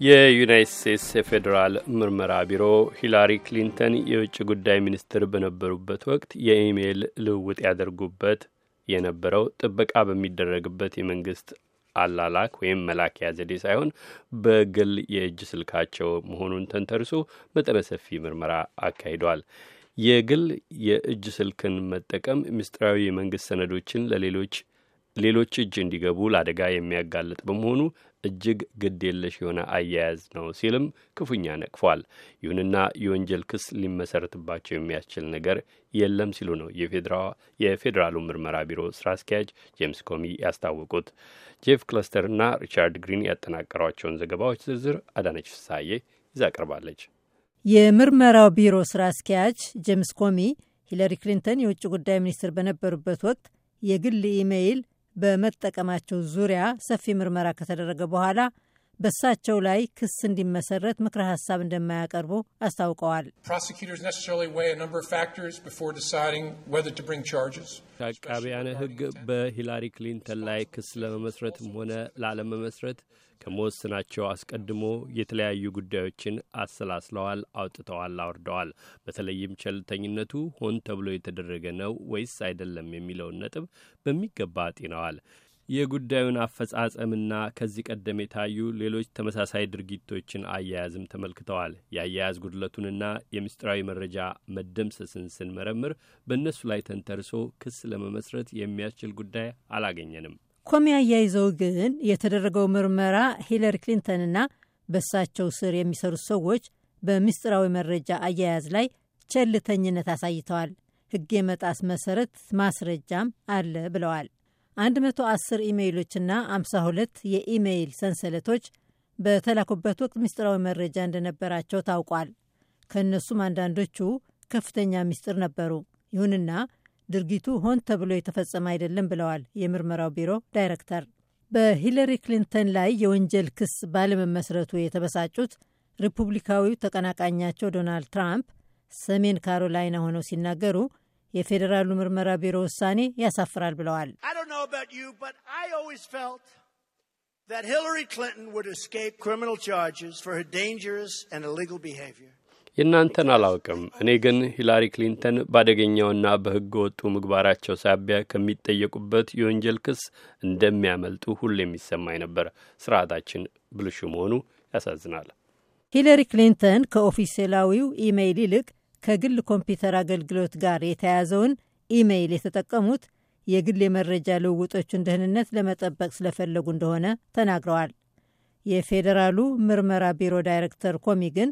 የዩናይት ስቴትስ የፌዴራል ምርመራ ቢሮ ሂላሪ ክሊንተን የውጭ ጉዳይ ሚኒስትር በነበሩበት ወቅት የኢሜይል ልውውጥ ያደርጉበት የነበረው ጥበቃ በሚደረግበት የመንግስት አላላክ ወይም መላኪያ ዘዴ ሳይሆን በግል የእጅ ስልካቸው መሆኑን ተንተርሶ መጠነ ሰፊ ምርመራ አካሂዷል። የግል የእጅ ስልክን መጠቀም ምስጢራዊ የመንግስት ሰነዶችን ለሌሎች ሌሎች እጅ እንዲገቡ ለአደጋ የሚያጋልጥ በመሆኑ እጅግ ግድ የለሽ የሆነ አያያዝ ነው ሲልም ክፉኛ ነቅፏል። ይሁንና የወንጀል ክስ ሊመሰረትባቸው የሚያስችል ነገር የለም ሲሉ ነው የፌዴራሉ ምርመራ ቢሮ ስራ አስኪያጅ ጄምስ ኮሚ ያስታወቁት። ጄፍ ክለስተርና ሪቻርድ ግሪን ያጠናቀሯቸውን ዘገባዎች ዝርዝር አዳነች ፍሳዬ ይዛ ቀርባለች። የምርመራው ቢሮ ስራ አስኪያጅ ጄምስ ኮሚ ሂለሪ ክሊንተን የውጭ ጉዳይ ሚኒስትር በነበሩበት ወቅት የግል ኢሜይል በመጠቀማቸው ዙሪያ ሰፊ ምርመራ ከተደረገ በኋላ በሳቸው ላይ ክስ እንዲመሰረት ምክረ ሀሳብ እንደማያቀርቡ አስታውቀዋል። አቃቢያነ ሕግ በሂላሪ ክሊንተን ላይ ክስ ለመመስረትም ሆነ ላለመመስረት ከመወሰናቸው አስቀድሞ የተለያዩ ጉዳዮችን አሰላስለዋል፣ አውጥተዋል፣ አውርደዋል። በተለይም ቸልተኝነቱ ሆን ተብሎ የተደረገ ነው ወይስ አይደለም የሚለውን ነጥብ በሚገባ አጢነዋል። የጉዳዩን አፈጻጸምና ከዚህ ቀደም የታዩ ሌሎች ተመሳሳይ ድርጊቶችን አያያዝም ተመልክተዋል። የአያያዝ ጉድለቱንና የምስጢራዊ መረጃ መደምሰስን ስንመረምር በእነሱ ላይ ተንተርሶ ክስ ለመመስረት የሚያስችል ጉዳይ አላገኘንም። ኮሚ አያይዘው ግን የተደረገው ምርመራ ሂለሪ ክሊንተንና በሳቸው ስር የሚሰሩት ሰዎች በምስጢራዊ መረጃ አያያዝ ላይ ቸልተኝነት አሳይተዋል፣ ሕግ የመጣስ መሰረት ማስረጃም አለ ብለዋል። 110 ኢሜይሎችና 52 የኢሜይል ሰንሰለቶች በተላኩበት ወቅት ምስጢራዊ መረጃ እንደነበራቸው ታውቋል። ከእነሱም አንዳንዶቹ ከፍተኛ ምስጢር ነበሩ። ይሁንና ድርጊቱ ሆን ተብሎ የተፈጸመ አይደለም ብለዋል የምርመራው ቢሮ ዳይሬክተር። በሂለሪ ክሊንተን ላይ የወንጀል ክስ ባለመመስረቱ የተበሳጩት ሪፑብሊካዊው ተቀናቃኛቸው ዶናልድ ትራምፕ ሰሜን ካሮላይና ሆነው ሲናገሩ የፌዴራሉ ምርመራ ቢሮ ውሳኔ ያሳፍራል ብለዋል። የእናንተን አላውቅም። እኔ ግን ሂላሪ ክሊንተን በአደገኛውና በሕገ ወጡ ምግባራቸው ሳቢያ ከሚጠየቁበት የወንጀል ክስ እንደሚያመልጡ ሁሌም ይሰማኝ ነበር። ስርዓታችን ብልሹ መሆኑ ያሳዝናል። ሂለሪ ክሊንተን ከኦፊሴላዊው ኢሜይል ይልቅ ከግል ኮምፒውተር አገልግሎት ጋር የተያያዘውን ኢሜይል የተጠቀሙት የግል የመረጃ ልውውጦቹን ደህንነት ለመጠበቅ ስለፈለጉ እንደሆነ ተናግረዋል። የፌዴራሉ ምርመራ ቢሮ ዳይሬክተር ኮሚ ግን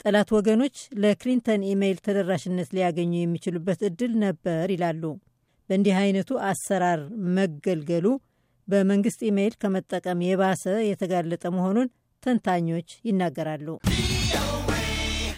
ጠላት ወገኖች ለክሊንተን ኢሜይል ተደራሽነት ሊያገኙ የሚችሉበት እድል ነበር ይላሉ። በእንዲህ አይነቱ አሰራር መገልገሉ በመንግስት ኢሜይል ከመጠቀም የባሰ የተጋለጠ መሆኑን ተንታኞች ይናገራሉ።